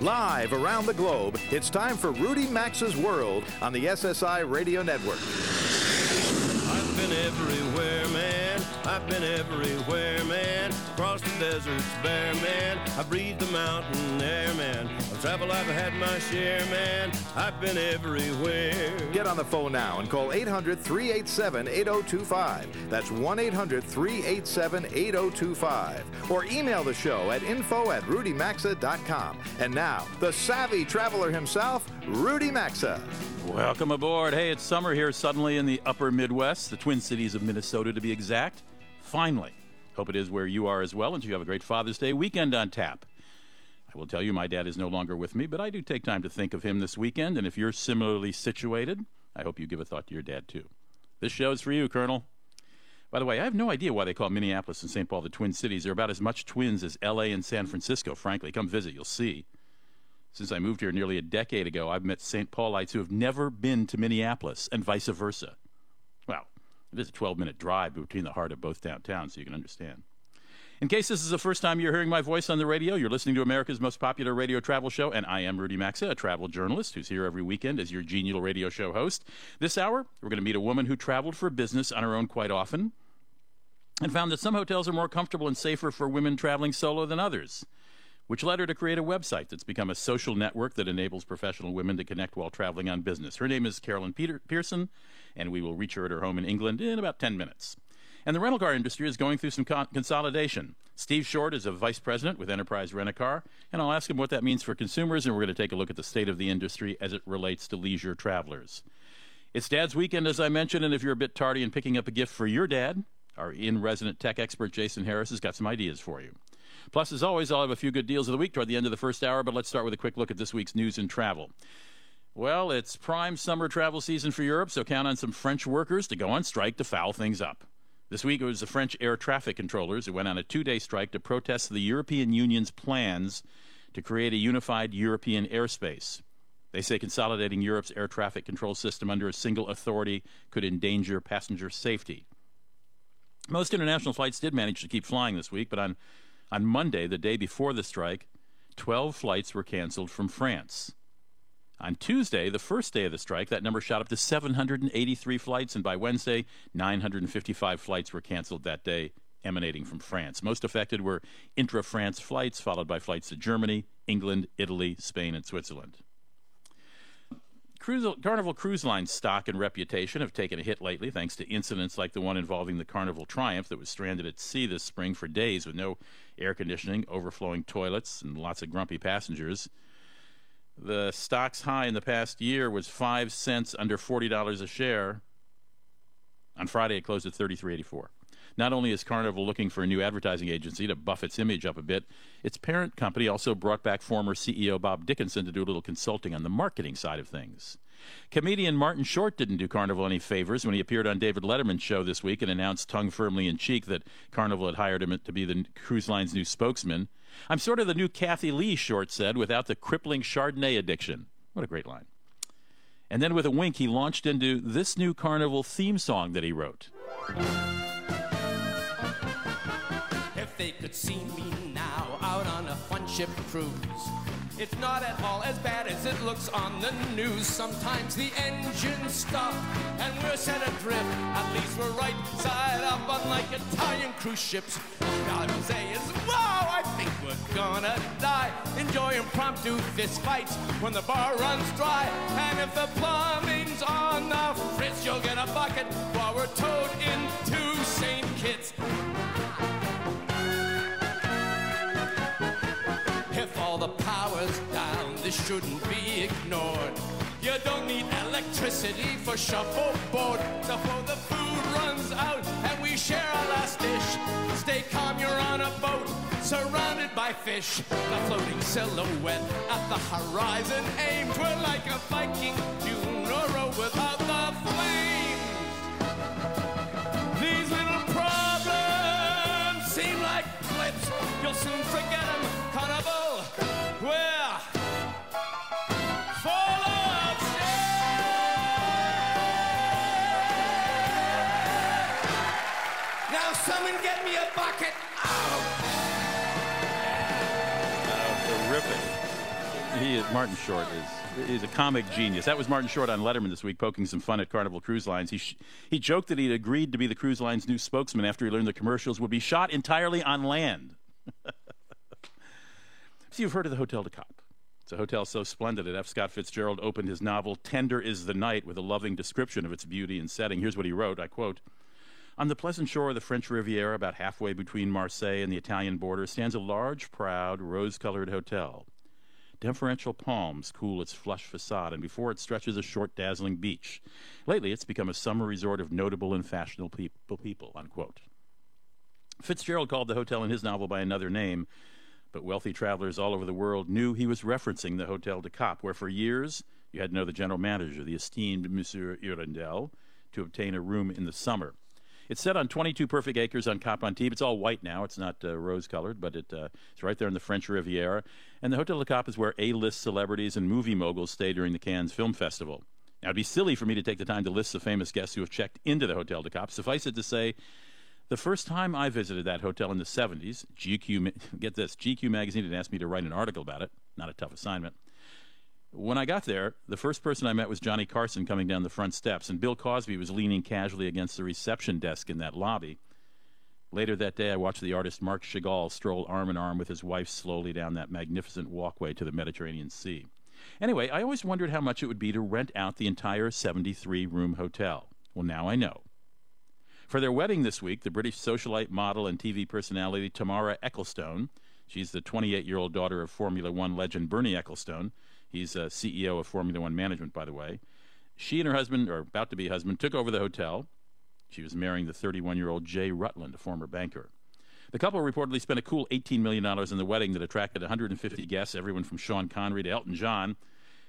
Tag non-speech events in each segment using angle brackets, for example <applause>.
Live around the globe, it's time for Rudy Maxa's World on the SSI Radio Network. Been everywhere, man. Across the deserts bare, man. I breathe the mountain air, man. Of travel, I've had my share, man. I've been everywhere. Get on the phone now and call 800 387 8025. That's 1 800 387 8025. Or email the show at info at rudymaxa.com. And now, the savvy traveler himself, Rudy Maxa. Welcome aboard. Hey, it's summer here suddenly in the upper Midwest, the Twin Cities of Minnesota to be exact. Finally. Hope it is where you are as well, and you have a great Father's Day weekend on tap. I will tell you, my dad is no longer with me, but I do take time to think of him this weekend, and if you're similarly situated, I hope you give a thought to your dad too. This show is for you, Colonel. By the way, I have no idea why they call Minneapolis and St. Paul the Twin Cities. They're about as much twins as LA and San Francisco, frankly. Come visit, you'll see. Since I moved here nearly a decade ago, I've met St. Paulites who have never been to Minneapolis, and vice versa. It is a 12 minute drive between the heart of both downtowns, so you can understand. In case this is the first time you're hearing my voice on the radio, you're listening to America's most popular radio travel show, and I am Rudy Maxa, a travel journalist who's here every weekend as your genial radio show host. This hour, we're going to meet a woman who traveled for business on her own quite often and found that some hotels are more comfortable and safer for women traveling solo than others which led her to create a website that's become a social network that enables professional women to connect while traveling on business. Her name is Carolyn Peter- Pearson, and we will reach her at her home in England in about 10 minutes. And the rental car industry is going through some con- consolidation. Steve Short is a vice president with Enterprise Rent a Car, and I'll ask him what that means for consumers, and we're going to take a look at the state of the industry as it relates to leisure travelers. It's Dad's weekend, as I mentioned, and if you're a bit tardy in picking up a gift for your dad, our in resident tech expert Jason Harris has got some ideas for you. Plus, as always, I'll have a few good deals of the week toward the end of the first hour, but let's start with a quick look at this week's news and travel. Well, it's prime summer travel season for Europe, so count on some French workers to go on strike to foul things up. This week it was the French air traffic controllers who went on a two day strike to protest the European Union's plans to create a unified European airspace. They say consolidating Europe's air traffic control system under a single authority could endanger passenger safety. Most international flights did manage to keep flying this week, but on on Monday, the day before the strike, 12 flights were canceled from France. On Tuesday, the first day of the strike, that number shot up to 783 flights, and by Wednesday, 955 flights were canceled that day, emanating from France. Most affected were intra France flights, followed by flights to Germany, England, Italy, Spain, and Switzerland. Cruise, Carnival Cruise Line's stock and reputation have taken a hit lately thanks to incidents like the one involving the Carnival Triumph that was stranded at sea this spring for days with no air conditioning, overflowing toilets, and lots of grumpy passengers. The stock's high in the past year was 5 cents under $40 a share. On Friday it closed at 33.84. Not only is Carnival looking for a new advertising agency to buff its image up a bit, its parent company also brought back former CEO Bob Dickinson to do a little consulting on the marketing side of things. Comedian Martin Short didn't do Carnival any favors when he appeared on David Letterman's show this week and announced tongue firmly in cheek that Carnival had hired him to be the cruise line's new spokesman. I'm sort of the new Kathie Lee, Short said, without the crippling Chardonnay addiction. What a great line. And then with a wink, he launched into this new Carnival theme song that he wrote. If they could see me now out on a fun ship cruise, it's not at all as bad as it looks on the news. Sometimes the engines stop and we're set adrift. At least we're right side up, unlike Italian cruise ships. All I say is, whoa, I we're gonna die. Enjoy impromptu fist fights when the bar runs dry. And if the plumbing's on the fritz, you'll get a bucket while we're towed into St. Kitts. If all the power's down, this shouldn't be ignored. You don't need electricity for shuffleboard. So before the food runs out and we share our last dish, stay calm, you're on a boat surrounded by fish. The floating silhouette at the horizon aims. We're like a Viking funeral without the flames. These little problems seem like blips. You'll soon forget them. Martin Short is is a comic genius. That was Martin Short on Letterman this week, poking some fun at Carnival Cruise Lines. He sh- he joked that he'd agreed to be the cruise line's new spokesman after he learned the commercials would be shot entirely on land. <laughs> so you've heard of the Hotel de Cap. It's a hotel so splendid that F. Scott Fitzgerald opened his novel Tender is the Night with a loving description of its beauty and setting. Here's what he wrote, I quote, on the pleasant shore of the French Riviera, about halfway between Marseille and the Italian border, stands a large, proud, rose colored hotel. Deferential palms cool its flush facade, and before it stretches a short, dazzling beach. Lately, it's become a summer resort of notable and fashionable people. Unquote. Fitzgerald called the hotel in his novel by another name, but wealthy travelers all over the world knew he was referencing the Hotel de Cap, where for years you had to know the general manager, the esteemed Monsieur Irondelle, to obtain a room in the summer. It's set on 22 perfect acres on Cap Antibes. It's all white now. It's not uh, rose colored, but it, uh, it's right there in the French Riviera. And the Hotel de Cap is where A list celebrities and movie moguls stay during the Cannes Film Festival. Now, it'd be silly for me to take the time to list the famous guests who have checked into the Hotel de Cap. Suffice it to say, the first time I visited that hotel in the 70s, GQ, get this, GQ magazine had asked me to write an article about it. Not a tough assignment. When I got there, the first person I met was Johnny Carson coming down the front steps, and Bill Cosby was leaning casually against the reception desk in that lobby. Later that day, I watched the artist Marc Chagall stroll arm in arm with his wife slowly down that magnificent walkway to the Mediterranean Sea. Anyway, I always wondered how much it would be to rent out the entire 73 room hotel. Well, now I know. For their wedding this week, the British socialite model and TV personality Tamara Ecclestone, she's the 28 year old daughter of Formula One legend Bernie Ecclestone. He's a CEO of Formula One Management, by the way. She and her husband, or about to be husband, took over the hotel. She was marrying the 31 year old Jay Rutland, a former banker. The couple reportedly spent a cool $18 million in the wedding that attracted 150 guests, everyone from Sean Connery to Elton John.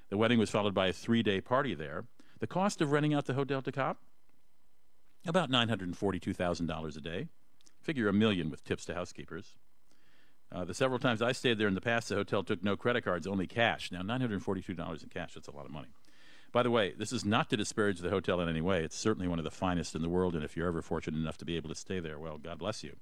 The wedding was followed by a three day party there. The cost of renting out the Hotel de Cap? About $942,000 a day. Figure a million with tips to housekeepers. Uh, the several times I stayed there in the past, the hotel took no credit cards, only cash. Now, $942 in cash, that's a lot of money. By the way, this is not to disparage the hotel in any way. It's certainly one of the finest in the world, and if you're ever fortunate enough to be able to stay there, well, God bless you.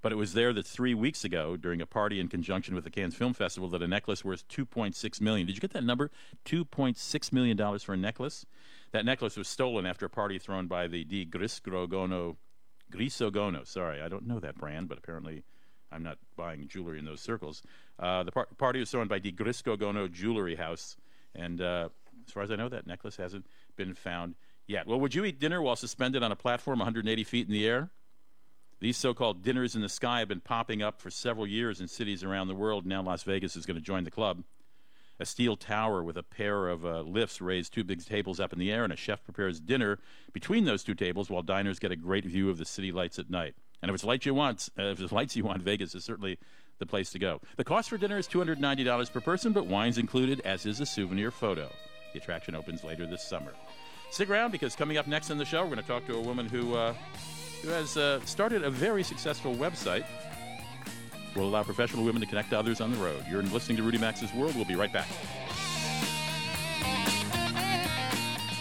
But it was there that three weeks ago, during a party in conjunction with the Cannes Film Festival, that a necklace worth 2.6 million. Did you get that number? $2.6 million for a necklace? That necklace was stolen after a party thrown by the Di Grisgogono, Grisogono. Sorry, I don't know that brand, but apparently I'm not buying jewelry in those circles. Uh, the par- party was thrown by Di Grisgogono Jewelry House, and uh, as far as I know, that necklace hasn't been found yet. Well, would you eat dinner while suspended on a platform 180 feet in the air? These so called dinners in the sky have been popping up for several years in cities around the world. Now Las Vegas is going to join the club. A steel tower with a pair of uh, lifts raise two big tables up in the air, and a chef prepares dinner between those two tables while diners get a great view of the city lights at night. And if it's lights you want, uh, if it's lights you want, Vegas is certainly the place to go. The cost for dinner is $290 per person, but wine's included, as is a souvenir photo. The attraction opens later this summer. Stick around because coming up next in the show, we're going to talk to a woman who, uh, who has uh, started a very successful website will allow professional women to connect to others on the road. You're listening to Rudy Maxa's World. We'll be right back.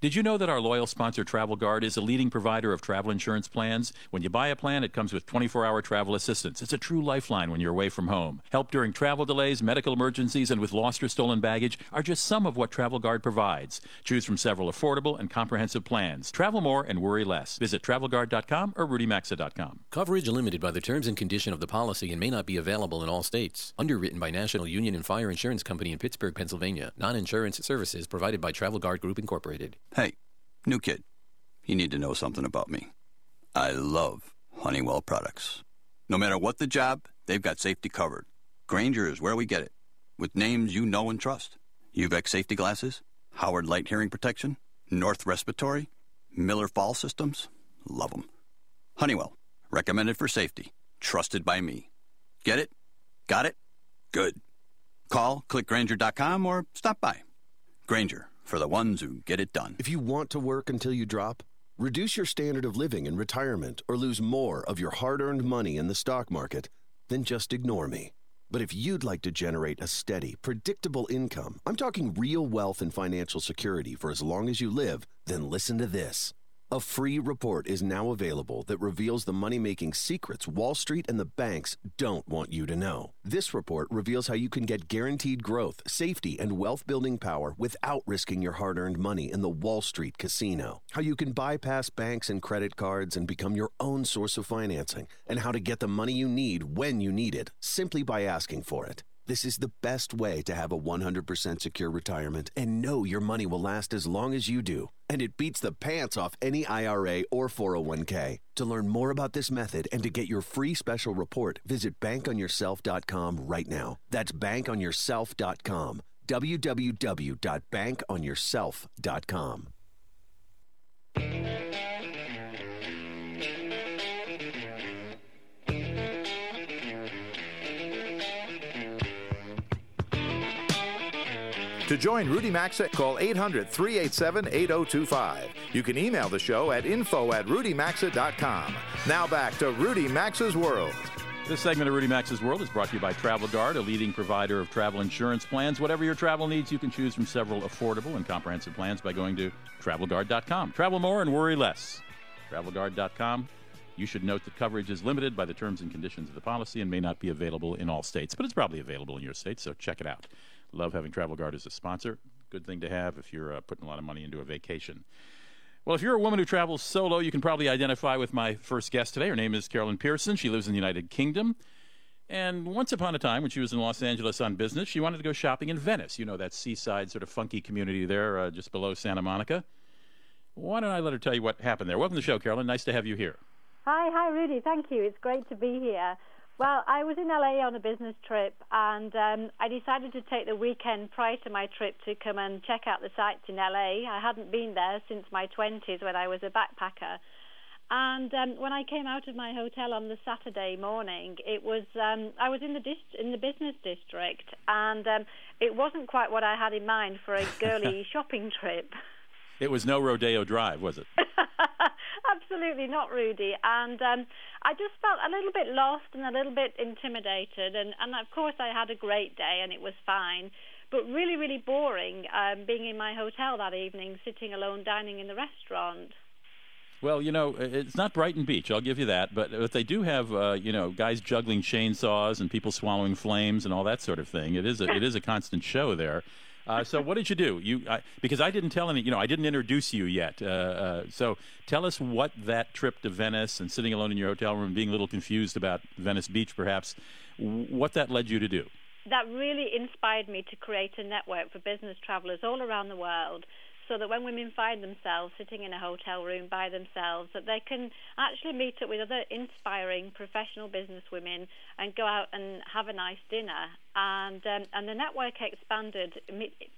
Did you know that our loyal sponsor Travel Guard is a leading provider of travel insurance plans? When you buy a plan, it comes with 24 hour travel assistance. It's a true lifeline when you're away from home. Help during travel delays, medical emergencies, and with lost or stolen baggage are just some of what Travel Guard provides. Choose from several affordable and comprehensive plans. Travel more and worry less. Visit travelguard.com or rudymaxa.com. Coverage limited by the terms and condition of the policy and may not be available in all states. Underwritten by National Union and Fire Insurance Company in Pittsburgh, Pennsylvania. Non insurance services provided by Travel Guard Group Incorporated. Hey, new kid. You need to know something about me. I love Honeywell products. No matter what the job, they've got safety covered. Grainger is where we get it, with names you know and trust. UVEX safety glasses, Howard Leight hearing protection, North Respiratory, Miller Fall systems. Love them. Honeywell, recommended for safety, trusted by me. Get it? Got it? Good. Call clickgrainger.com or stop by. Grainger for the ones who get it done. If you want to work until you drop, reduce your standard of living in retirement, or lose more of your hard earned money in the stock market, then just ignore me. But if you'd like to generate a steady, predictable income, I'm talking real wealth and financial security for as long as you live, then listen to this. A free report is now available that reveals the money making secrets Wall Street and the banks don't want you to know. This report reveals how you can get guaranteed growth, safety, and wealth building power without risking your hard earned money in the Wall Street casino. How you can bypass banks and credit cards and become your own source of financing, and how to get the money you need when you need it simply by asking for it. This is the best way to have a 100% secure retirement and know your money will last as long as you do. And it beats the pants off any IRA or 401k. To learn more about this method and to get your free special report, visit bankonyourself.com right now. That's bankonyourself.com. www.bankonyourself.com. To join Rudy Maxa, call 800 387 8025. You can email the show at info at rudymaxa.com. Now back to Rudy Maxa's World. This segment of Rudy Maxa's World is brought to you by Travel Guard, a leading provider of travel insurance plans. Whatever your travel needs, you can choose from several affordable and comprehensive plans by going to travelguard.com. Travel more and worry less. Travelguard.com. You should note that coverage is limited by the terms and conditions of the policy and may not be available in all states, but it's probably available in your state, so check it out. Love having Travel Guard as a sponsor. Good thing to have if you're uh, putting a lot of money into a vacation. Well, if you're a woman who travels solo, you can probably identify with my first guest today. Her name is Carolyn Pearson. She lives in the United Kingdom. And once upon a time, when she was in Los Angeles on business, she wanted to go shopping in Venice. You know, that seaside sort of funky community there uh, just below Santa Monica. Why don't I let her tell you what happened there? Welcome to the show, Carolyn. Nice to have you here. Hi, hi, Rudy. Thank you. It's great to be here. Well, I was in LA on a business trip, and um, I decided to take the weekend prior to my trip to come and check out the sights in LA. I hadn't been there since my 20s when I was a backpacker. And um, when I came out of my hotel on the Saturday morning, it was um, I was in the dist- in the business district, and um, it wasn't quite what I had in mind for a girly <laughs> shopping trip. It was no Rodeo Drive, was it? <laughs> Absolutely not, Rudy. And um, I just felt a little bit lost and a little bit intimidated. And, and of course, I had a great day and it was fine. But really, really boring um, being in my hotel that evening, sitting alone, dining in the restaurant. Well, you know, it's not Brighton Beach. I'll give you that. But, but they do have, uh, you know, guys juggling chainsaws and people swallowing flames and all that sort of thing. It is a, it is a constant show there. Uh, so what did you do? You I, because I didn't tell any, you know, I didn't introduce you yet. Uh, uh, so tell us what that trip to Venice and sitting alone in your hotel room, being a little confused about Venice Beach, perhaps, what that led you to do. That really inspired me to create a network for business travelers all around the world so that when women find themselves sitting in a hotel room by themselves, that they can actually meet up with other inspiring professional business women and go out and have a nice dinner. And um, and the network expanded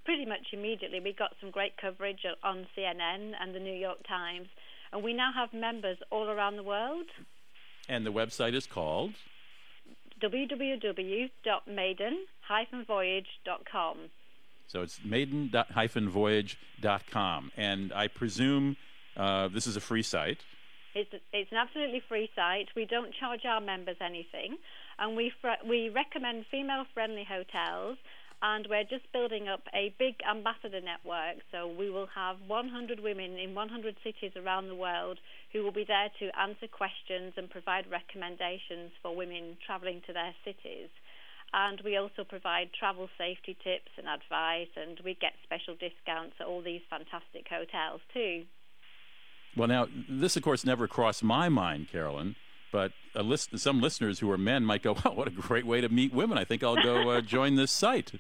pretty much immediately. We got some great coverage on CNN and the New York Times, and we now have members all around the world. And the website is called www.maiden-voyage.com. So it's maiden-voyage.com. And I presume uh, this is a free site. It's, it's an absolutely free site. We don't charge our members anything. And we, fr- we recommend female friendly hotels. And we're just building up a big ambassador network. So we will have 100 women in 100 cities around the world who will be there to answer questions and provide recommendations for women traveling to their cities and we also provide travel safety tips and advice, and we get special discounts at all these fantastic hotels too. Well, now this, of course, never crossed my mind, Carolyn. But list, some listeners who are men might go, <laughs> "Wow, what a great way to meet women! I think I'll go uh, <laughs> join this site."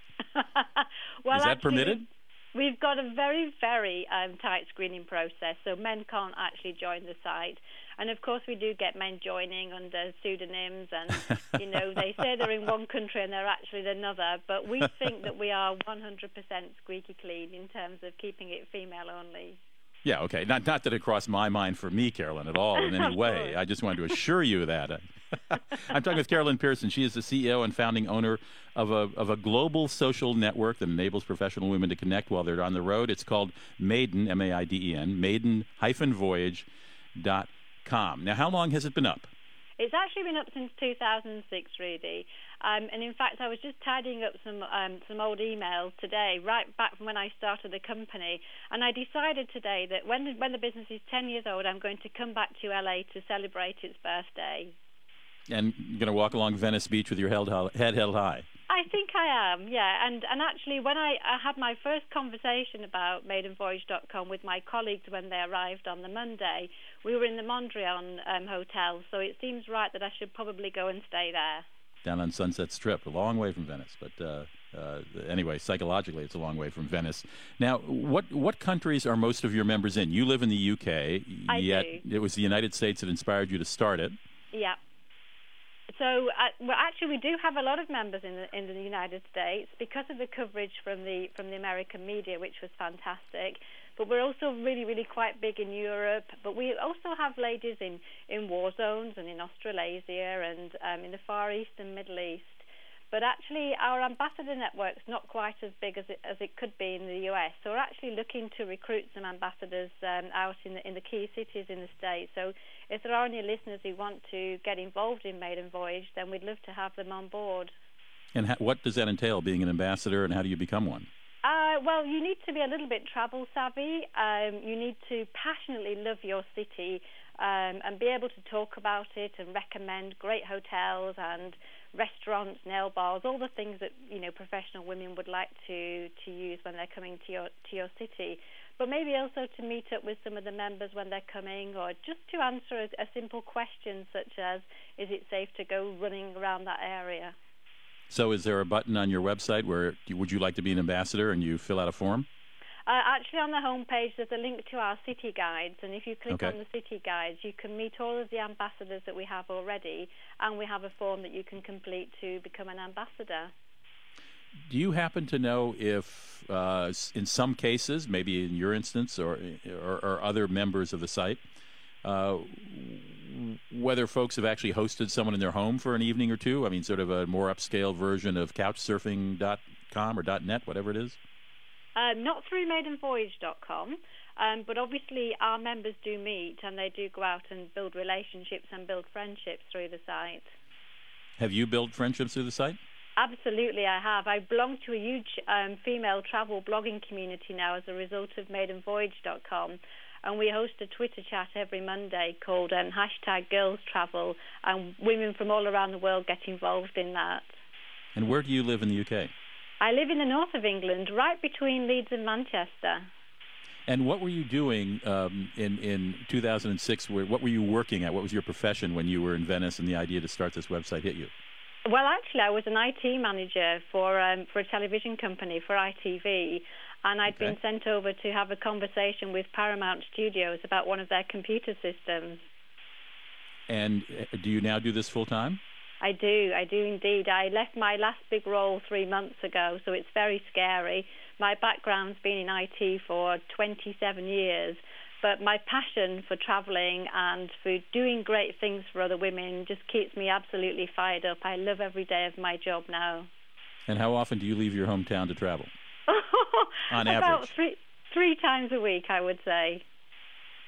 well, is that actually, permitted? We've got a very, very um, tight screening process, so men can't actually join the site. And of course, we do get men joining under pseudonyms, and you know they say they're in one country and they're actually in another. But we think that we are 100% squeaky clean in terms of keeping it female only. Yeah, okay. Not not that it crossed my mind for me, Carolyn, at all in any way. I just wanted to assure you that. Uh, <laughs> I'm talking with Carolyn Pearson. She is the CEO and founding owner of a of a global social network that enables professional women to connect while they're on the road. It's called Maiden, M A I D E N, maiden-voyage.com. Now, how long has it been up? It's actually been up since 2006, really. Um, and in fact, I was just tidying up some um, some old emails today, right back from when I started the company, and I decided today that when the, when the business is 10 years old, I'm going to come back to LA to celebrate its birthday. And you're going to walk along Venice Beach with your head held high. I think I am, yeah. And and actually, when I, I had my first conversation about maidenvoyage.com with my colleagues when they arrived on the Monday, we were in the Mondrian um, Hotel, so it seems right that I should probably go and stay there. Down on Sunset Strip, a long way from Venice, but uh, uh, anyway, psychologically, it's a long way from Venice. Now, what what countries are most of your members in? You live in the UK, I yet do. it was the United States that inspired you to start it. Yeah. So, uh, well, actually, we do have a lot of members in the in the United States because of the coverage from the from the American media, which was fantastic. But we're also really, really quite big in Europe. But we also have ladies in in war zones and in Australasia and um, in the Far East and Middle East. But actually, our ambassador network's not quite as big as it, as it could be in the US. So we're actually looking to recruit some ambassadors um, out in the in the key cities in the states. So if there are any listeners who want to get involved in Maiden Voyage, then we'd love to have them on board. And ha- what does that entail, being an ambassador, and how do you become one? Uh, well, you need to be a little bit travel savvy. Um, you need to passionately love your city um, and be able to talk about it and recommend great hotels and restaurants, nail bars, all the things that you know professional women would like to to use when they're coming to your to your city. But maybe also to meet up with some of the members when they're coming, or just to answer a, a simple question such as, "Is it safe to go running around that area?" So, is there a button on your website where would you like to be an ambassador, and you fill out a form? Uh, actually, on the homepage, there's a link to our city guides, and if you click Okay. on the city guides, you can meet all of the ambassadors that we have already, and we have a form that you can complete to become an ambassador. Do you happen to know if, uh, in some cases, maybe in your instance or or, or other members of the site, uh, whether folks have actually hosted someone in their home for an evening or two? I mean, sort of a more upscale version of couchsurfing.com or .net, whatever it is. Um, not through maidenvoyage.com, um, but obviously our members do meet and they do go out and build relationships and build friendships through the site. Have you built friendships through the site? Absolutely, I have. I belong to a huge um, female travel blogging community now as a result of maidenvoyage.com. And we host a Twitter chat every Monday called um, hashtag Girls Travel, and women from all around the world get involved in that. And where do you live in the UK? I live in the north of England, right between Leeds and Manchester. And what were you doing um, in in 2006? What were you working at? What was your profession when you were in Venice and the idea to start this website hit you? Well, actually, I was an IT manager for um, for a television company for ITV, and I'd been sent over to have a conversation with Paramount Studios about one of their computer systems. And uh, do you now do this full time? I do, I do indeed. I left my last big role three months ago, so it's very scary. My background's been in IT for 27 years, but my passion for travelling and for doing great things for other women just keeps me absolutely fired up. I love every day of my job now. And how often do you leave your hometown to travel? <laughs> On About average. three three times a week, I would say.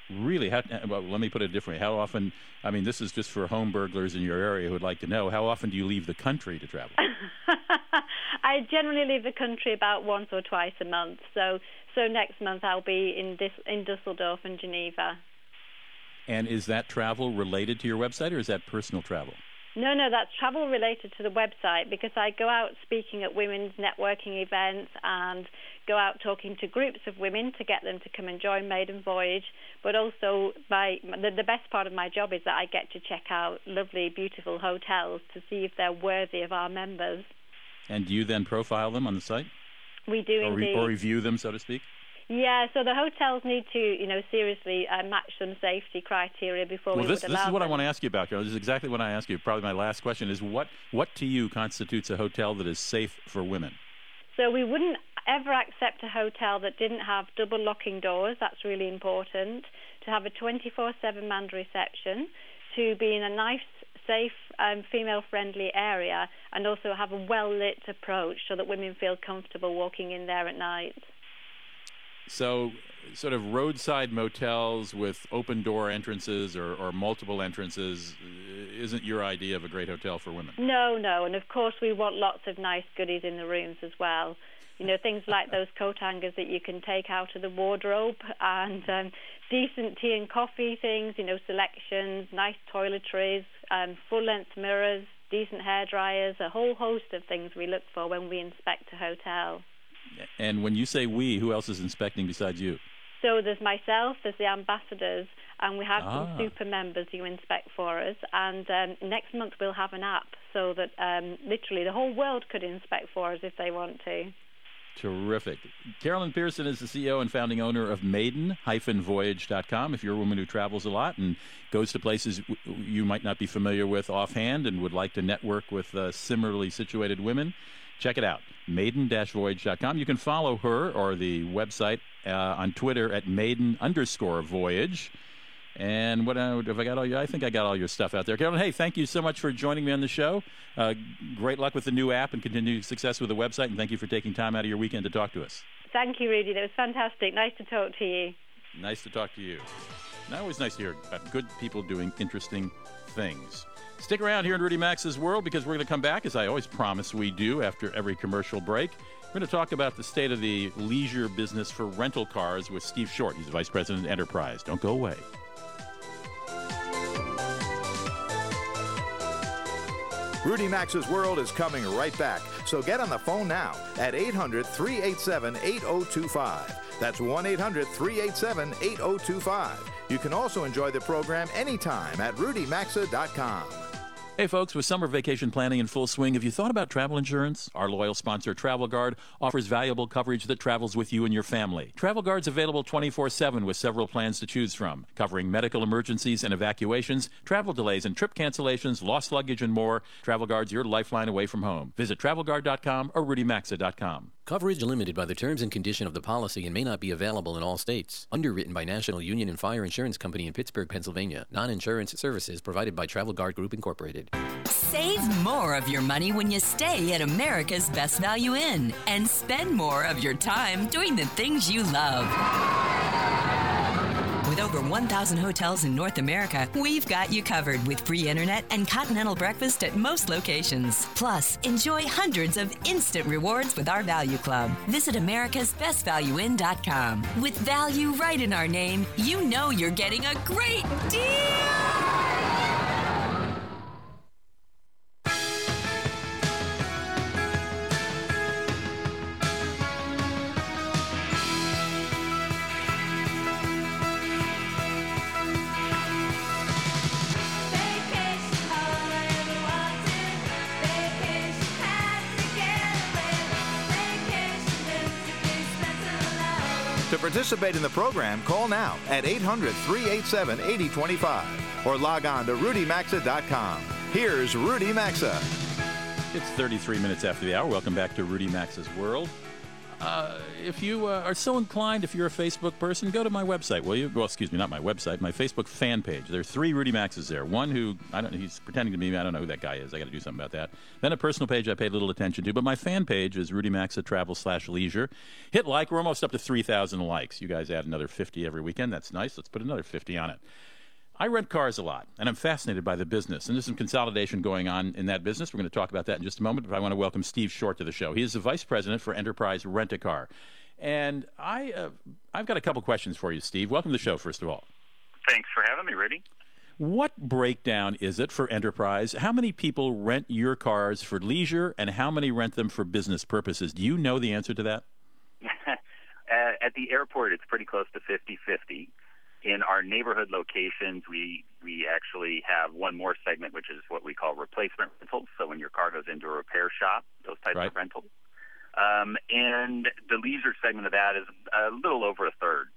Really? How, uh, well, let me put it differently. How often? I mean, this is just for home burglars in your area who would like to know. How often do you leave the country to travel? <laughs> I generally leave the country about once or twice a month. So so next month I'll be in Dis- in Dusseldorf and Geneva. and is that travel related to your website, or is that personal travel? No, no, that's travel related to the website because I go out speaking at women's networking events and go out talking to groups of women to get them to come and join Maiden Voyage. But also, my the, the best part of my job is that I get to check out lovely, beautiful hotels to see if they're worthy of our members. And do you then profile them on the site, We do or, re- indeed. or review them, so to speak? Yeah, so the hotels need to, you know, seriously uh, match some safety criteria before Well, we this, this is what I want to ask you about, Carol. This is exactly what I ask you. Probably my last question is what what to you constitutes a hotel that is safe for women? So we wouldn't ever accept a hotel that didn't have double locking doors. That's really important. To have a 24/7 manned reception, to be in a nice, safe, um, female-friendly area, and also have a well-lit approach so that women feel comfortable walking in there at night. So, sort of roadside motels with open door entrances or, or multiple entrances uh, isn't your idea of a great hotel for women. No, no, and of course we want lots of nice goodies in the rooms as well. You know, things like those coat hangers that you can take out of the wardrobe, and um, decent tea and coffee things. You know, selections, nice toiletries, um, full-length mirrors, decent hair dryers, a whole host of things we look for when we inspect a hotel. And when you say we, who else is inspecting besides you? So there's myself, there's the ambassadors, and we have Ah. some super members who inspect for us. And um, next month we'll have an app so that um, literally the whole world could inspect for us if they want to. Terrific. Carolyn Pearson is the CEO and founding owner of maiden-voyage.com. If you're a woman who travels a lot and goes to places you might not be familiar with offhand and would like to network with uh, similarly situated women, check it out. Maiden-voyage.com. You can follow her or the website uh, on Twitter at maiden underscore voyage. And what uh, have I got all your? I think I got all your stuff out there. Carolyn, hey, thank you so much for joining me on the show. Uh, great luck with the new app and continued success with the website. And thank you for taking time out of your weekend to talk to us. Thank you, Rudy. That was fantastic. Nice to talk to you. Nice to talk to you. Not always nice to hear about good people doing interesting things. Stick around here in Rudy Maxa's world because we're going to come back, as I always promise we do after every commercial break. We're going to talk about the state of the leisure business for rental cars with Steve Short. He's Vice President of Enterprise. Don't go away. Rudy Maxa's World is coming right back, so get on the phone now at 800 387 8025. That's 1 800 387 8025. You can also enjoy the program anytime at rudymaxa.com. Hey, folks, with summer vacation planning in full swing, have you thought about travel insurance? Our loyal sponsor, Travel Guard, offers valuable coverage that travels with you and your family. Travel Guard's available 24 7 with several plans to choose from, covering medical emergencies and evacuations, travel delays and trip cancellations, lost luggage, and more. Travel Guard's your lifeline away from home. Visit travelguard.com or rudymaxa.com. Coverage limited by the terms and condition of the policy and may not be available in all states. Underwritten by National Union and Fire Insurance Company in Pittsburgh, Pennsylvania. Non-insurance services provided by Travel Guard Group Incorporated. Save more of your money when you stay at America's Best Value Inn and spend more of your time doing the things you love. With over 1,000 hotels in North America, we've got you covered with free internet and continental breakfast at most locations. Plus, enjoy hundreds of instant rewards with our Value Club. Visit americasbestvalueinn.com. With value right in our name, you know you're getting a great deal. Participate in the program, call now at 800 387 8025 or log on to rudymaxa.com. Here's Rudy Maxa. It's 33 minutes after the hour. Welcome back to Rudy Maxa's World. Uh, if you uh, are so inclined, if you're a Facebook person, go to my website, will you? Well, excuse me, not my website, my Facebook fan page. There are three Rudy Maxes there. One who, I don't he's pretending to be, I don't know who that guy is. I got to do something about that. Then a personal page I paid little attention to, but my fan page is Rudy Maxa Travel slash Leisure. Hit like. We're almost up to 3,000 likes. You guys add another 50 every weekend. That's nice. Let's put another 50 on it. I rent cars a lot, and I'm fascinated by the business. And there's some consolidation going on in that business. We're going to talk about that in just a moment, but I want to welcome Steve Short to the show. He is the vice president for Enterprise Rent a Car. And I, uh, I've got a couple questions for you, Steve. Welcome to the show, first of all. Thanks for having me, Rudy. What breakdown is it for Enterprise? How many people rent your cars for leisure, and how many rent them for business purposes? Do you know the answer to that? <laughs> At the airport, it's pretty close to 50 50. Our neighborhood locations, we, we actually have one more segment, which is what we call replacement rentals. So when your car goes into a repair shop, those types Right. of rentals. Um, and the leisure segment of that is a little over a third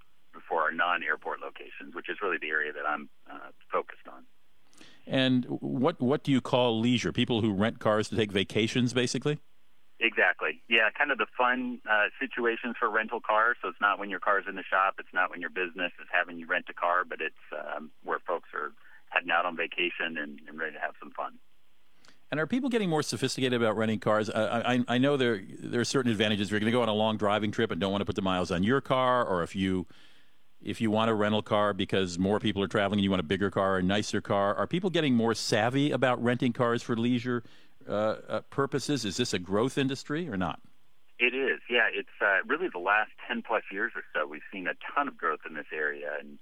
for our non airport locations, which is really the area that I'm uh, focused on. And what what do you call leisure? People who rent cars to take vacations, basically. Exactly. Yeah, kind of the fun uh, situations for rental cars. So it's not when your car's in the shop. It's not when your business is having you rent a car, but it's um, where folks are heading out on vacation and, and ready to have some fun. And are people getting more sophisticated about renting cars? I, I, I know there there are certain advantages. If you're going to go on a long driving trip and don't want to put the miles on your car, or if you if you want a rental car because more people are traveling and you want a bigger car, a nicer car? Are people getting more savvy about renting cars for leisure uh, purposes? Is this a growth industry or not? It is, yeah. It's uh, really the last 10 plus years or so, we've seen a ton of growth in this area. And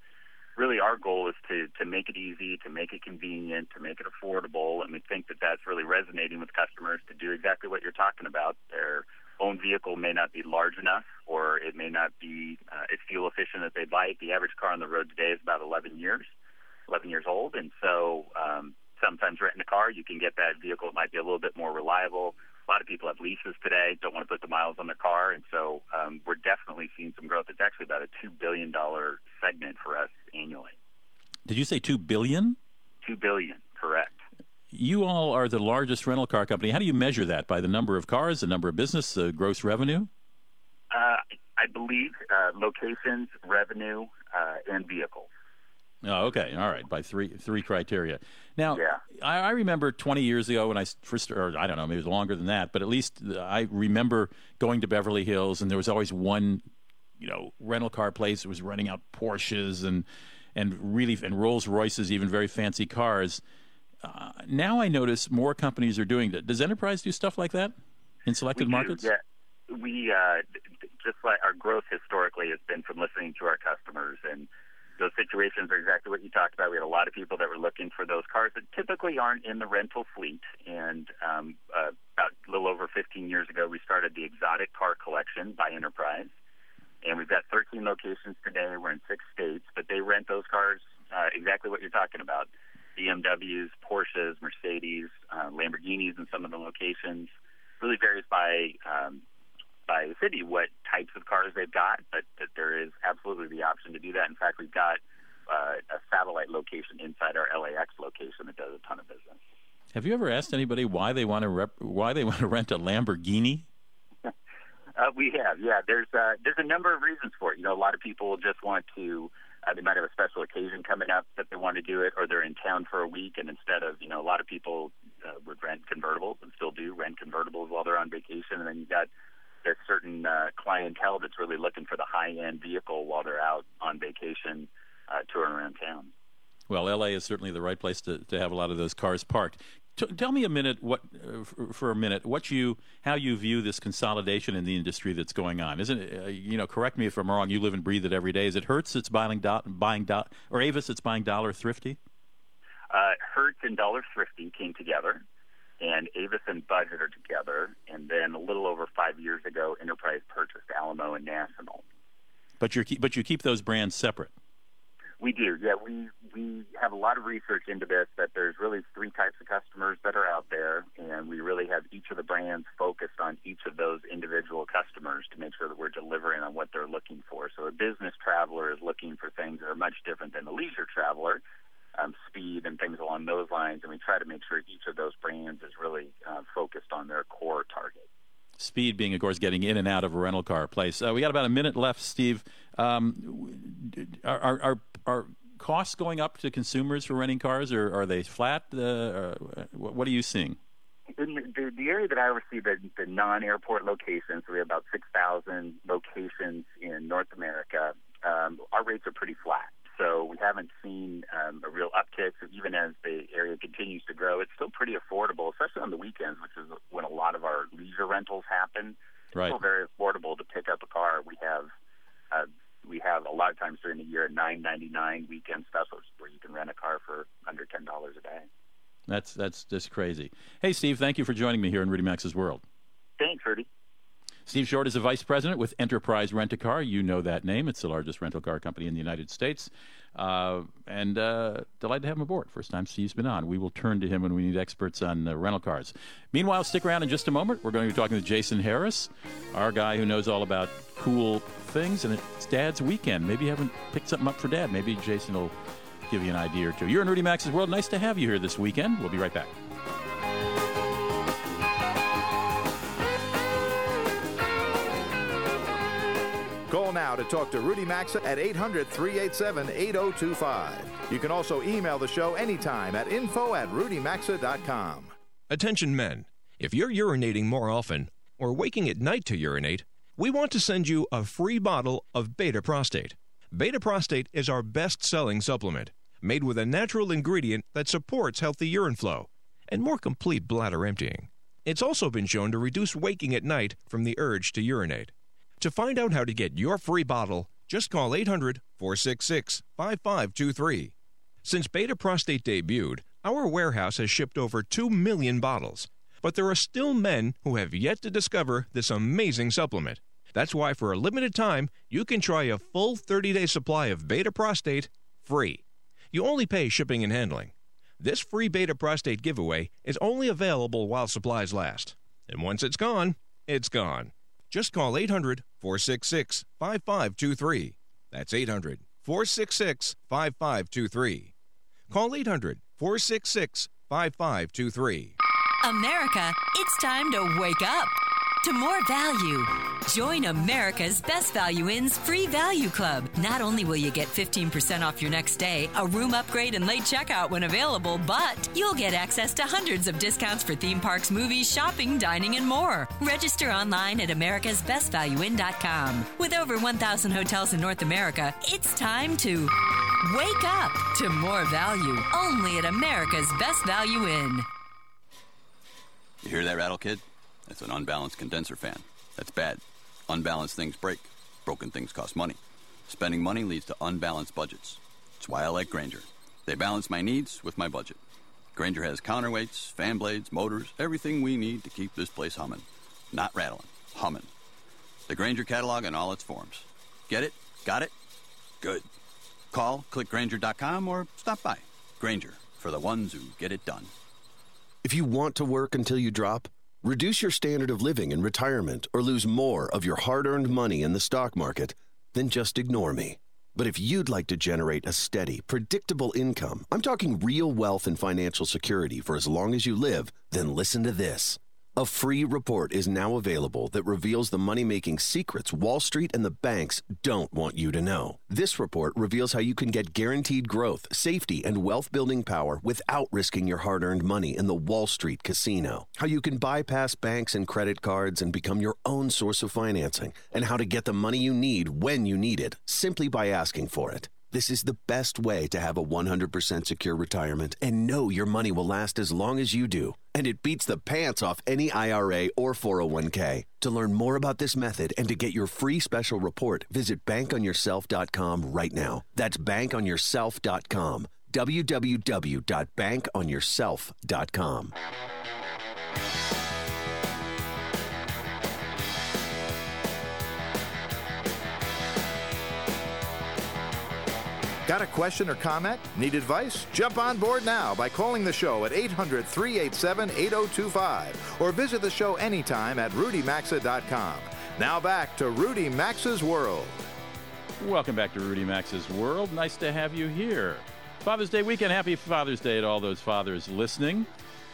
really, our goal is to, to make it easy, to make it convenient, to make it affordable. And we think that that's really resonating with customers to do exactly what you're talking about. Their own vehicle may not be large enough, or it may not be uh, as fuel efficient as they'd like. The average car on the road today is about 11 years, 11 years old. And so um, sometimes renting a car, you can get that vehicle. It might be a little bit more reliable a lot of people have leases today, don't want to put the miles on their car, and so um, we're definitely seeing some growth. It's actually about a two billion dollar segment for us annually. Did you say two billion? Two billion, correct. You all are the largest rental car company. How do you measure that? By the number of cars, the number of business, the gross revenue? Uh, I believe uh, locations, revenue, uh, and vehicles. Oh, okay, all right. By three three criteria. Now, yeah. I, I, remember 20 years ago when I first, or I don't know, maybe it was longer than that, but at least I remember going to Beverly Hills, and there was always one, you know, rental car place that was renting out Porsches and and really and Rolls Royces, even very fancy cars. Uh, now I notice more companies are doing that. Does Enterprise do stuff like that in selected we markets? Yeah, we uh, just like our growth historically has been from listening to our customers and those situations are exactly what you talked about. We had a lot of people that were looking for those cars that typically aren't in the rental fleet. And um, uh, about a little over 15 years ago, we started the Exotic Car Collection by Enterprise. And we've got 13 locations today. We're in six states, but they rent those cars uh, exactly what you're talking about BMWs, Porsches, Mercedes, uh, Lamborghinis in some of the locations. Really varies by um, by the city what types of cars they've got, but that there is absolutely the option to do that. In fact, we've got uh, a satellite location inside our LAX location that does a ton of business. Have you ever asked anybody why they want to rep- why they want to rent a Lamborghini? <laughs> uh, we have, yeah. There's uh, there's a number of reasons for it. You know, a lot of people just want to. Uh, they might have a special occasion coming up that they want to do it, or they're in town for a week, and instead of you know, a lot of people uh, would rent convertibles and still do rent convertibles while they're on vacation, and then you got a certain uh, clientele that's really looking for the high-end vehicle while they're out on vacation uh, touring around town. Well, LA is certainly the right place to, to have a lot of those cars parked. T- tell me a minute, what uh, for, for, a minute, what you how you view this consolidation in the industry that's going on. Isn't it? Uh, you know, correct me if I'm wrong. You live and breathe it every day. Is it Hertz that's buying do- buying do- or Avis that's buying Dollar Thrifty? Uh, Hertz and Dollar Thrifty came together and Avis and Budget are together. And then a little over five years ago, Enterprise purchased Alamo and National. But you but you keep those brands separate. We do, yeah. We we have a lot of research into this. That there's really three types of customers that are out there, and we really have each of the brands focused on each of those individual customers to make sure that we're delivering on what they're looking for. So a business traveler is looking for things that are much different than a leisure traveler, um, speed and things along those lines. And we try to make sure each of those brands is really uh, focused on their core target. Speed being, of course, getting in and out of a rental car place. Uh, we got about a minute left, Steve. Um, are, are, are costs going up to consumers for renting cars, or are they flat? Uh, what are you seeing? In the, the area that I oversee, the, the non-airport locations, so we have about 6,000 locations in North America. Um, our rates are pretty flat. So we haven't seen um, a real uptick. So even as the area continues to grow, it's still pretty affordable, especially on the weekends, which is when a lot of our leisure rentals happen. It's right. still very affordable to pick up a car. We have uh, we have a lot of times during the year nine ninety nine weekend specials where you can rent a car for under ten dollars a day. That's that's just crazy. Hey, Steve, thank you for joining me here in Rudy Maxa's World. Thanks, Rudy. Steve Short is a vice president with Enterprise Rent a Car. You know that name. It's the largest rental car company in the United States. Uh, and uh, delighted to have him aboard. First time Steve's been on. We will turn to him when we need experts on uh, rental cars. Meanwhile, stick around in just a moment. We're going to be talking to Jason Harris, our guy who knows all about cool things. And it's Dad's weekend. Maybe you haven't picked something up for Dad. Maybe Jason will give you an idea or two. You're in Rudy Maxa's World. Nice to have you here this weekend. We'll be right back. Now to talk to Rudy Maxa at 800 387 8025. You can also email the show anytime at info at rudymaxa.com. Attention men, if you're urinating more often or waking at night to urinate, we want to send you a free bottle of Beta Prostate. Beta Prostate is our best selling supplement, made with a natural ingredient that supports healthy urine flow and more complete bladder emptying. It's also been shown to reduce waking at night from the urge to urinate. To find out how to get your free bottle, just call 800 466 5523. Since Beta Prostate debuted, our warehouse has shipped over 2 million bottles. But there are still men who have yet to discover this amazing supplement. That's why, for a limited time, you can try a full 30 day supply of Beta Prostate free. You only pay shipping and handling. This free Beta Prostate giveaway is only available while supplies last. And once it's gone, it's gone. Just call 800 466 5523. That's 800 466 5523. Call 800 466 5523. America, it's time to wake up to more value. Join America's Best Value Inn's free value club. Not only will you get 15% off your next stay, a room upgrade, and late checkout when available, but you'll get access to hundreds of discounts for theme parks, movies, shopping, dining, and more. Register online at americasbestvalueinn.com. With over 1,000 hotels in North America, it's time to wake up to more value. Only at America's Best Value Inn. You hear that rattle, kid? That's an unbalanced condenser fan. That's bad. Unbalanced things break. Broken things cost money. Spending money leads to unbalanced budgets. That's why I like Grainger. They balance my needs with my budget. Grainger has counterweights, fan blades, motors, everything we need to keep this place humming. Not rattling, humming. The Grainger catalog in all its forms. Get it? Got it? Good. Call clickgrainger.com or stop by. Grainger for the ones who get it done. If you want to work until you drop, reduce your standard of living in retirement, or lose more of your hard earned money in the stock market, then just ignore me. But if you'd like to generate a steady, predictable income, I'm talking real wealth and financial security for as long as you live, then listen to this. A free report is now available that reveals the money making secrets Wall Street and the banks don't want you to know. This report reveals how you can get guaranteed growth, safety, and wealth building power without risking your hard earned money in the Wall Street casino. How you can bypass banks and credit cards and become your own source of financing, and how to get the money you need when you need it simply by asking for it. This is the best way to have a 100% secure retirement and know your money will last as long as you do. And it beats the pants off any IRA or 401k. To learn more about this method and to get your free special report, visit bankonyourself.com right now. That's bankonyourself.com. www.bankonyourself.com. Got a question or comment? Need advice? Jump on board now by calling the show at 800 387 8025 or visit the show anytime at rudymaxa.com. Now back to Rudy Maxa's World. Welcome back to Rudy Maxa's World. Nice to have you here. Father's Day weekend. Happy Father's Day to all those fathers listening.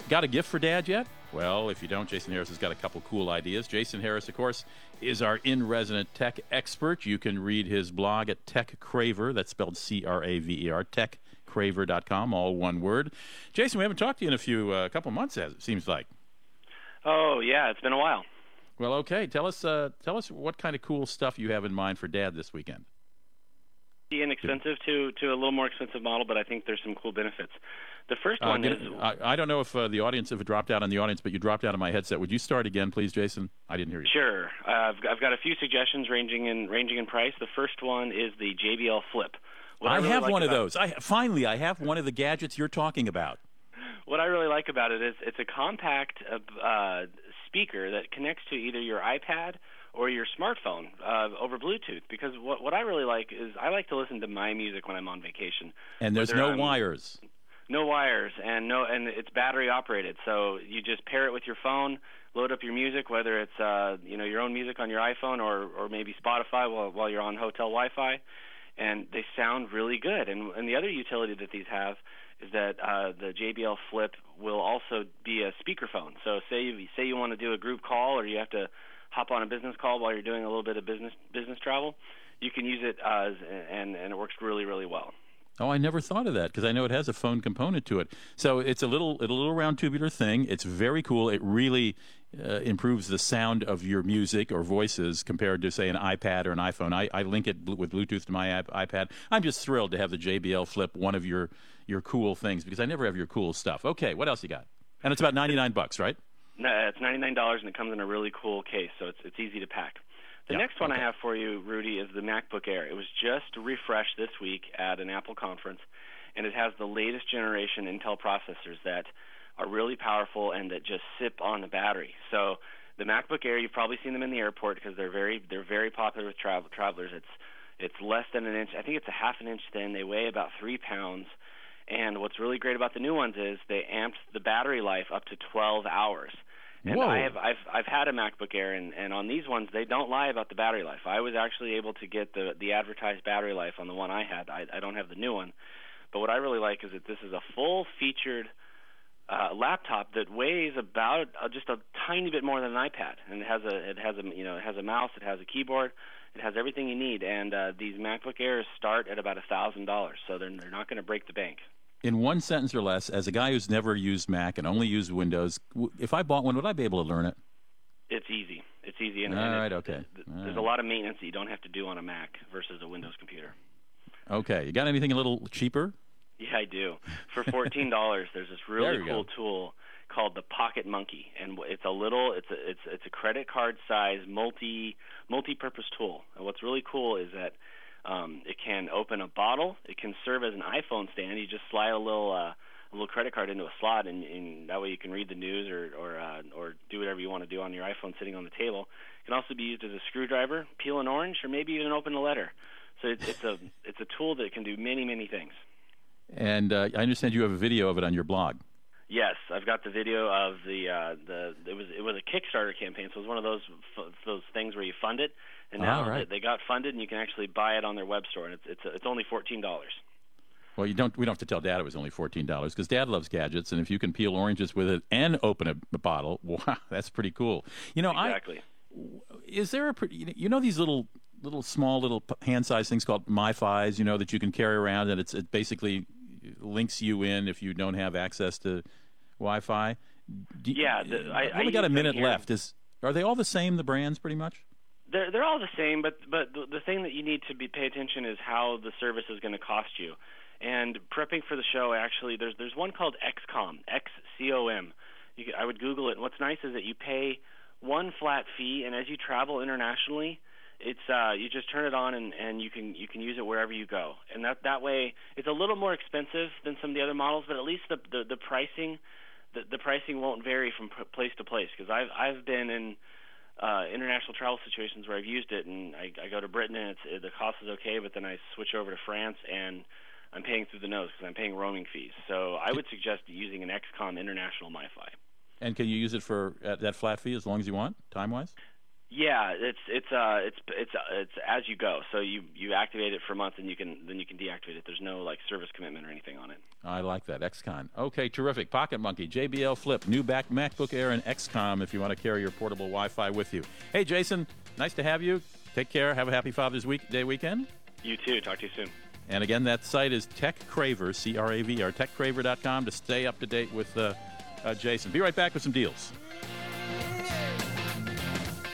Got a gift for dad yet? Well, if you don't, Jason Harris has got a couple cool ideas. Jason Harris, of course, is our in resident tech expert. You can read his blog at Tech Craver. That's spelled C R A V E R, techcraver.com, all one word. Jason, we haven't talked to you in a few, a uh, couple months, as it seems like. Oh, yeah, it's been a while. Well, okay. Tell us, uh, tell us what kind of cool stuff you have in mind for Dad this weekend. Be inexpensive to to a little more expensive model, but I think there's some cool benefits. The first one uh, is. I, I, don't know if uh, the audience, if it dropped out on the audience, but you dropped out of my headset. Would you start again, please, Jason? I didn't hear you. Sure. Uh, I've, I've got a few suggestions ranging in ranging in price. The first one is the JBL Flip. What I, I really have like one about, of those. I finally I have one of the gadgets you're talking about. What I really like about it is it's a compact uh, speaker that connects to either your iPad or your smartphone uh, over Bluetooth. Because what what I really like is I like to listen to my music when I'm on vacation. And there's no I'm- wires. no wires and no and it's battery operated so you just pair it with your phone load up your music whether it's uh you know your own music on your iphone or or maybe spotify while while you're on hotel wi-fi and they sound really good and and the other utility that these have is that uh the JBL Flip will also be a speakerphone so say you say you want to do a group call or you have to hop on a business call while you're doing a little bit of business business travel you can use it and and it works really really well Oh, I never thought of that because I know it has a phone component to it. So it's a little, it's a little round tubular thing. It's very cool. It really uh, improves the sound of your music or voices compared to, say, an iPad or an iPhone. I, I link it bl- with Bluetooth to my iP- iPad. I'm just thrilled to have the JBL Flip, one of your your cool things, because I never have your cool stuff. Okay, what else you got? And it's about 99 bucks, right? It's ninety nine dollars and it comes in a really cool case, so it's it's easy to pack. The next one I have for you, Rudy, is the MacBook Air. It was just refreshed this week at an Apple conference, and it has the latest generation Intel processors that are really powerful and that just sip on the battery. So the MacBook Air, you've probably seen them in the airport because they're very they're very popular with travel, travelers. It's it's less than an inch. I think it's a half an inch thin. They weigh about three pounds. And what's really great about the new ones is they amped the battery life up to 12 hours. And Whoa. I have I've I've had a MacBook Air and, and on these ones they don't lie about the battery life. I was actually able to get the the advertised battery life on the one I had. I I don't have the new one. But what I really like is that this is a full featured uh, laptop that weighs about uh, just a tiny bit more than an iPad, and it has a it has a you know it has a mouse, it has a keyboard, it has everything you need. And uh, these MacBook Airs start at about a thousand dollars, so they're they're not going to break the bank. In one sentence or less, as a guy who's never used Mac and only used Windows, if I bought one, would I be able to learn it? It's easy. It's easy. And, All and right, okay. th- All There's right. a lot of maintenance that you don't have to do on a Mac versus a Windows computer. Okay, you got anything a little cheaper? Yeah, I do. For fourteen dollars, there's this really cool go. tool called the Pocket Monkey, and it's a little, it's a, it's it's a credit card size multi multi-purpose tool. And what's really cool is that um, it can open a bottle. It can serve as an iPhone stand. You just slide a little uh, a little credit card into a slot, and, and that way you can read the news or or uh, or do whatever you want to do on your iPhone sitting on the table. It can also be used as a screwdriver, peel an orange, or maybe even open a letter. So it's, it's a it's a tool that can do many many things. And uh, I understand you have a video of it on your blog. Yes, I've got the video of the uh, the it was it was a Kickstarter campaign, so it was one of those f- those things where you fund it, and now right. they, they got funded, and you can actually buy it on their web store, and it's it's it's only fourteen dollars. Well, you don't. We don't have to tell Dad it was only fourteen dollars because Dad loves gadgets, and if you can peel oranges with it and open a, a bottle, <laughs> wow, that's pretty cool. You know, Exactly. I is there a pretty, you know these little little small little hand-sized things called MiFis, you know, that you can carry around, and it's it basically links you in if you don't have access to Wi-Fi. Do Yeah, the- I- I've only got a minute left. Is are they all the same? The brands, pretty much. They're they're all the same, but but the, the thing that you need to be pay attention is how the service is going to cost you. And prepping for the show, actually, there's there's one called XCOM, X C O M. You I would Google it. And what's nice is that you pay one flat fee, and as you travel internationally, it's uh, you just turn it on and, and you can you can use it wherever you go. And that that way, it's a little more expensive than some of the other models, but at least the the, the pricing the, the pricing won't vary from place to place because I've I've been in uh, international travel situations where I've used it, and I, I go to Britain and it's it, the cost is okay, but then I switch over to France and I'm paying through the nose because I'm paying roaming fees. So I would suggest using an XCOM International MiFi. And can you use it for at that flat fee as long as you want, time wise? Yeah, it's it's uh it's it's it's as you go. So you you activate it for a month and you can then you can deactivate it. There's no like service commitment or anything on it. I like that. XCOM. Okay, terrific. Pocket Monkey, JBL Flip, new back MacBook Air, and XCOM if you want to carry your portable Wi Fi with you. Hey, Jason, nice to have you. Take care. Have a happy Father's Week Day weekend. You too. Talk to you soon. And again, that site is TechCraver, C R A V R, techcraver.com to stay up to date with uh, uh, Jason. Be right back with some deals.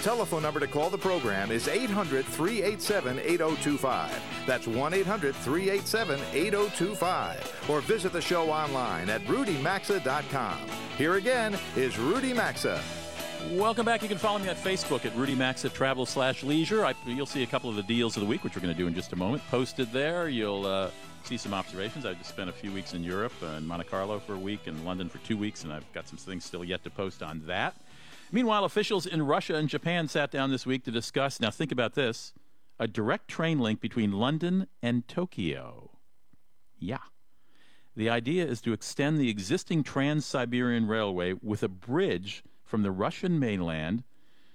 Telephone number to call the program is 800 387 8025. That's 1 800 387 8025. Or visit the show online at rudymaxa.com. Here again is Rudy Maxa. Welcome back. You can follow me on Facebook at Rudy Max at Travel slash Leisure. I, you'll see a couple of the deals of the week, which we're going to do in just a moment. Posted there. You'll uh, see some observations. I just spent a few weeks in Europe, uh, in Monte Carlo for a week, and London for two weeks, and I've got some things still yet to post on that. Meanwhile, officials in Russia and Japan sat down this week to discuss. Now, think about this: a direct train link between London and Tokyo. Yeah. The idea is to extend the existing Trans Siberian Railway with a bridge from the Russian mainland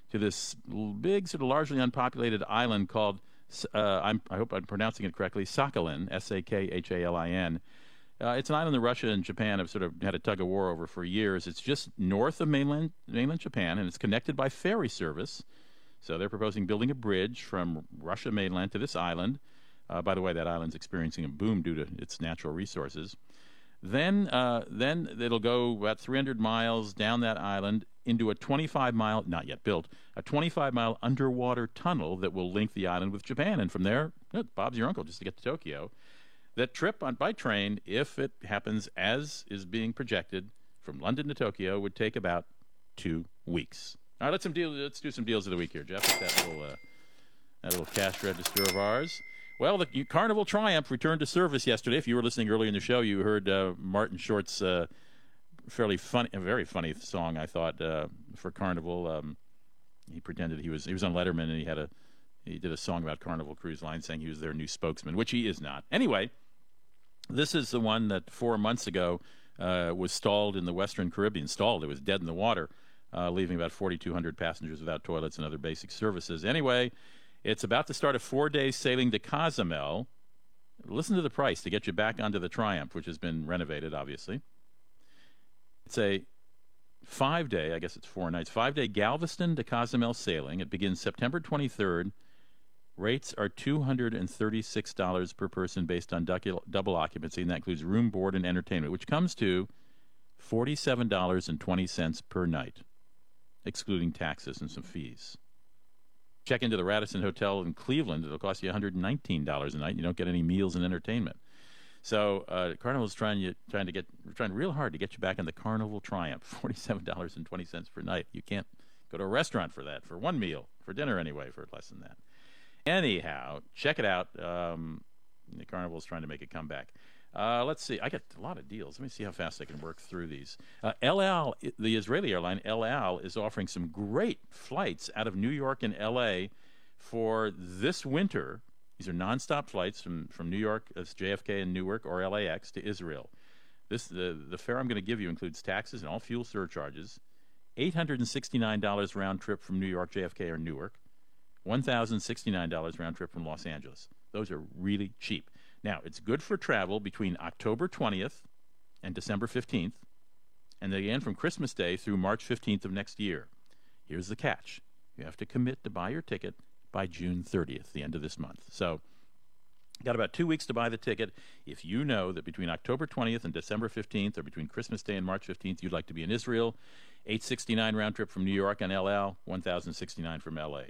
to this big, sort of largely unpopulated island called, uh, I hope I'm pronouncing it correctly, Sakhalin, S A K H A L I N. Uh, it's an island that Russia and Japan have sort of had a tug of war over for years. It's just north of mainland mainland Japan, and it's connected by ferry service. So they're proposing building a bridge from Russia mainland to this island. Uh, by the way, that island's experiencing a boom due to its natural resources. Then, uh, then it'll go about 300 miles down that island into a 25 mile, not yet built, a 25 mile underwater tunnel that will link the island with Japan. And from there, Bob's your uncle just to get to Tokyo. That trip on by train, if it happens as is being projected from London to Tokyo, would take about two weeks. All right, let's some deal. Let's do some deals of the week here, Jeff. That little uh, that little cash register of ours. Well, the Carnival Triumph returned to service yesterday. If you were listening earlier in the show, you heard uh, Martin Short's uh, fairly funny, very funny song, I thought, uh, for Carnival. Um, he pretended he was he was on Letterman and he had a he did a song about Carnival Cruise Line, saying he was their new spokesman, which he is not. Anyway, this is the one that four months ago uh, was stalled in the Western Caribbean. Stalled, it was dead in the water, uh, leaving about 4,200 passengers without toilets and other basic services. Anyway. It's about to start a four day sailing to Cozumel. Listen to the price to get you back onto the Triumph, which has been renovated, obviously. It's a five day, I guess it's four nights, five day Galveston to Cozumel sailing. It begins September 23rd. Rates are $236 per person based on double occupancy, and that includes room, board, and entertainment, which comes to $47.20 per night, excluding taxes and some fees. Check into the Radisson Hotel in Cleveland. It'll cost you $119 a night. You don't get any meals and entertainment. So uh, Carnival's trying you trying to get trying real hard to get you back in the Carnival Triumph. <laughs> Forty-seven dollars and twenty cents per night. You can't go to a restaurant for that for one meal for dinner anyway for less than that. Anyhow, check it out. Um, the is trying to make a comeback. Uh, let's see. I got a lot of deals. Let me see how fast I can work through these. Uh, the Israeli airline El Al, is offering some great flights out of New York and L.A. for this winter. These are nonstop flights from, from New York, as JFK and Newark, or LAX to Israel. This the the fare I'm going to give you includes taxes and all fuel surcharges. $869 round trip from New York, JFK, or Newark. $1,069 round trip from Los Angeles. Those are really cheap. Now, it's good for travel between October 20th and December 15th, and again from Christmas Day through March 15th of next year. Here's the catch you have to commit to buy your ticket by June 30th, the end of this month. So, got about two weeks to buy the ticket. If you know that between October 20th and December 15th, or between Christmas Day and March 15th, you'd like to be in Israel, 869 round trip from New York on El Al, 1069 from LA.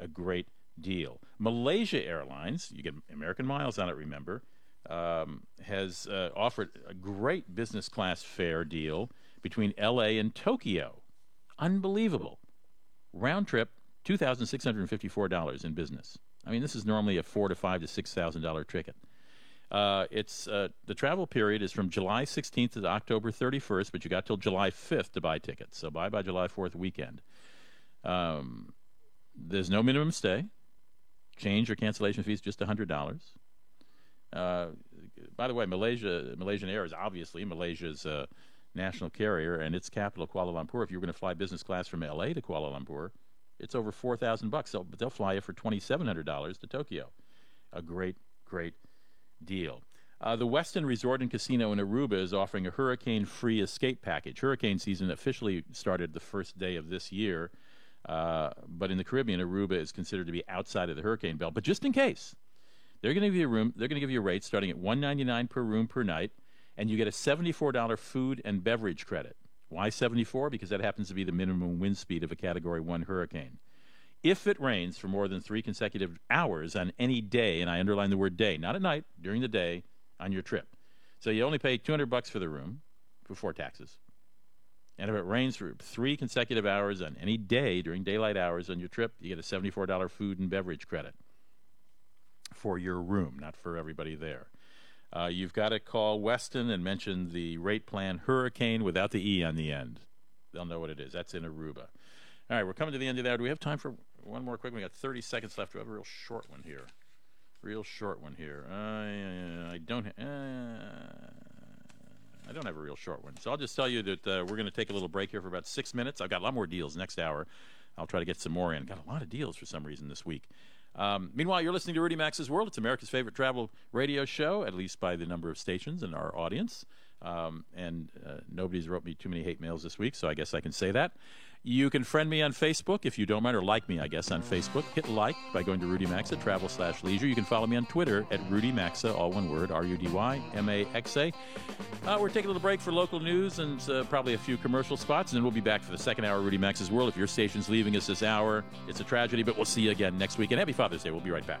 A great deal. Malaysia Airlines, you get American miles on it, remember, um, has uh, offered a great business class fare deal between LA and Tokyo. Unbelievable. Round trip, $2,654 in business. I mean, this is normally a four to five to six thousand dollar ticket. Uh, it's uh, the travel period is from July 16th to October 31st, but you got till July 5th to buy tickets. So buy by July 4th weekend. Um, there's no minimum stay change or cancellation fees just $100. Uh, by the way, Malaysia, Malaysian Air is obviously Malaysia's uh, national carrier, and its capital, Kuala Lumpur. If you're going to fly business class from L.A. to Kuala Lumpur, it's over four thousand bucks. They'll, they'll fly you for twenty seven hundred dollars to Tokyo. A great, great deal. Uh, the Westin Resort and Casino in Aruba is offering a hurricane-free escape package. Hurricane season officially started the first day of this year. Uh, but in the Caribbean, Aruba is considered to be outside of the hurricane belt. But just in case, they're going to give you a room. They're going to give you a rate starting at one ninety nine per room per night, and you get a seventy four dollar food and beverage credit. Why seventy four? Because that happens to be the minimum wind speed of a Category One hurricane. If it rains for more than three consecutive hours on any day, and I underline the word day, not at night, during the day on your trip, so you only pay two hundred bucks for the room before taxes. And if it rains for three consecutive hours on any day during daylight hours on your trip, you get a $74 food and beverage credit for your room, not for everybody there. Uh, you've got to call Westin and mention the rate plan Hurricane without the E on the end. They'll know what it is. That's in Aruba. All right, we're coming to the end of that. Do we have time for one more quick? We got 30 seconds left. We have a real short one here. Real short one here. Uh, I don't. Uh, I don't have a real short one. So I'll just tell you that uh, we're going to take a little break here for about six minutes. I've got a lot more deals next hour. I'll try to get some more in. Got a lot of deals for some reason this week. Um, meanwhile, you're listening to Rudy Maxa's World. It's America's favorite travel radio show, at least by the number of stations and our audience. Um, and uh, nobody's wrote me too many hate mails this week, so I guess I can say that. You can friend me on Facebook if you don't mind, or like me, I guess, on Facebook. Hit like by going to Rudy Maxa, travel slash leisure. You can follow me on Twitter at Rudy Maxa, all one word, R U D Y M A X A. Uh, we're taking a little break for local news and uh, probably a few commercial spots, and then we'll be back for the second hour of Rudy Maxa's World. If your station's leaving us this hour, it's a tragedy, but we'll see you again next week. And happy Father's Day. We'll be right back.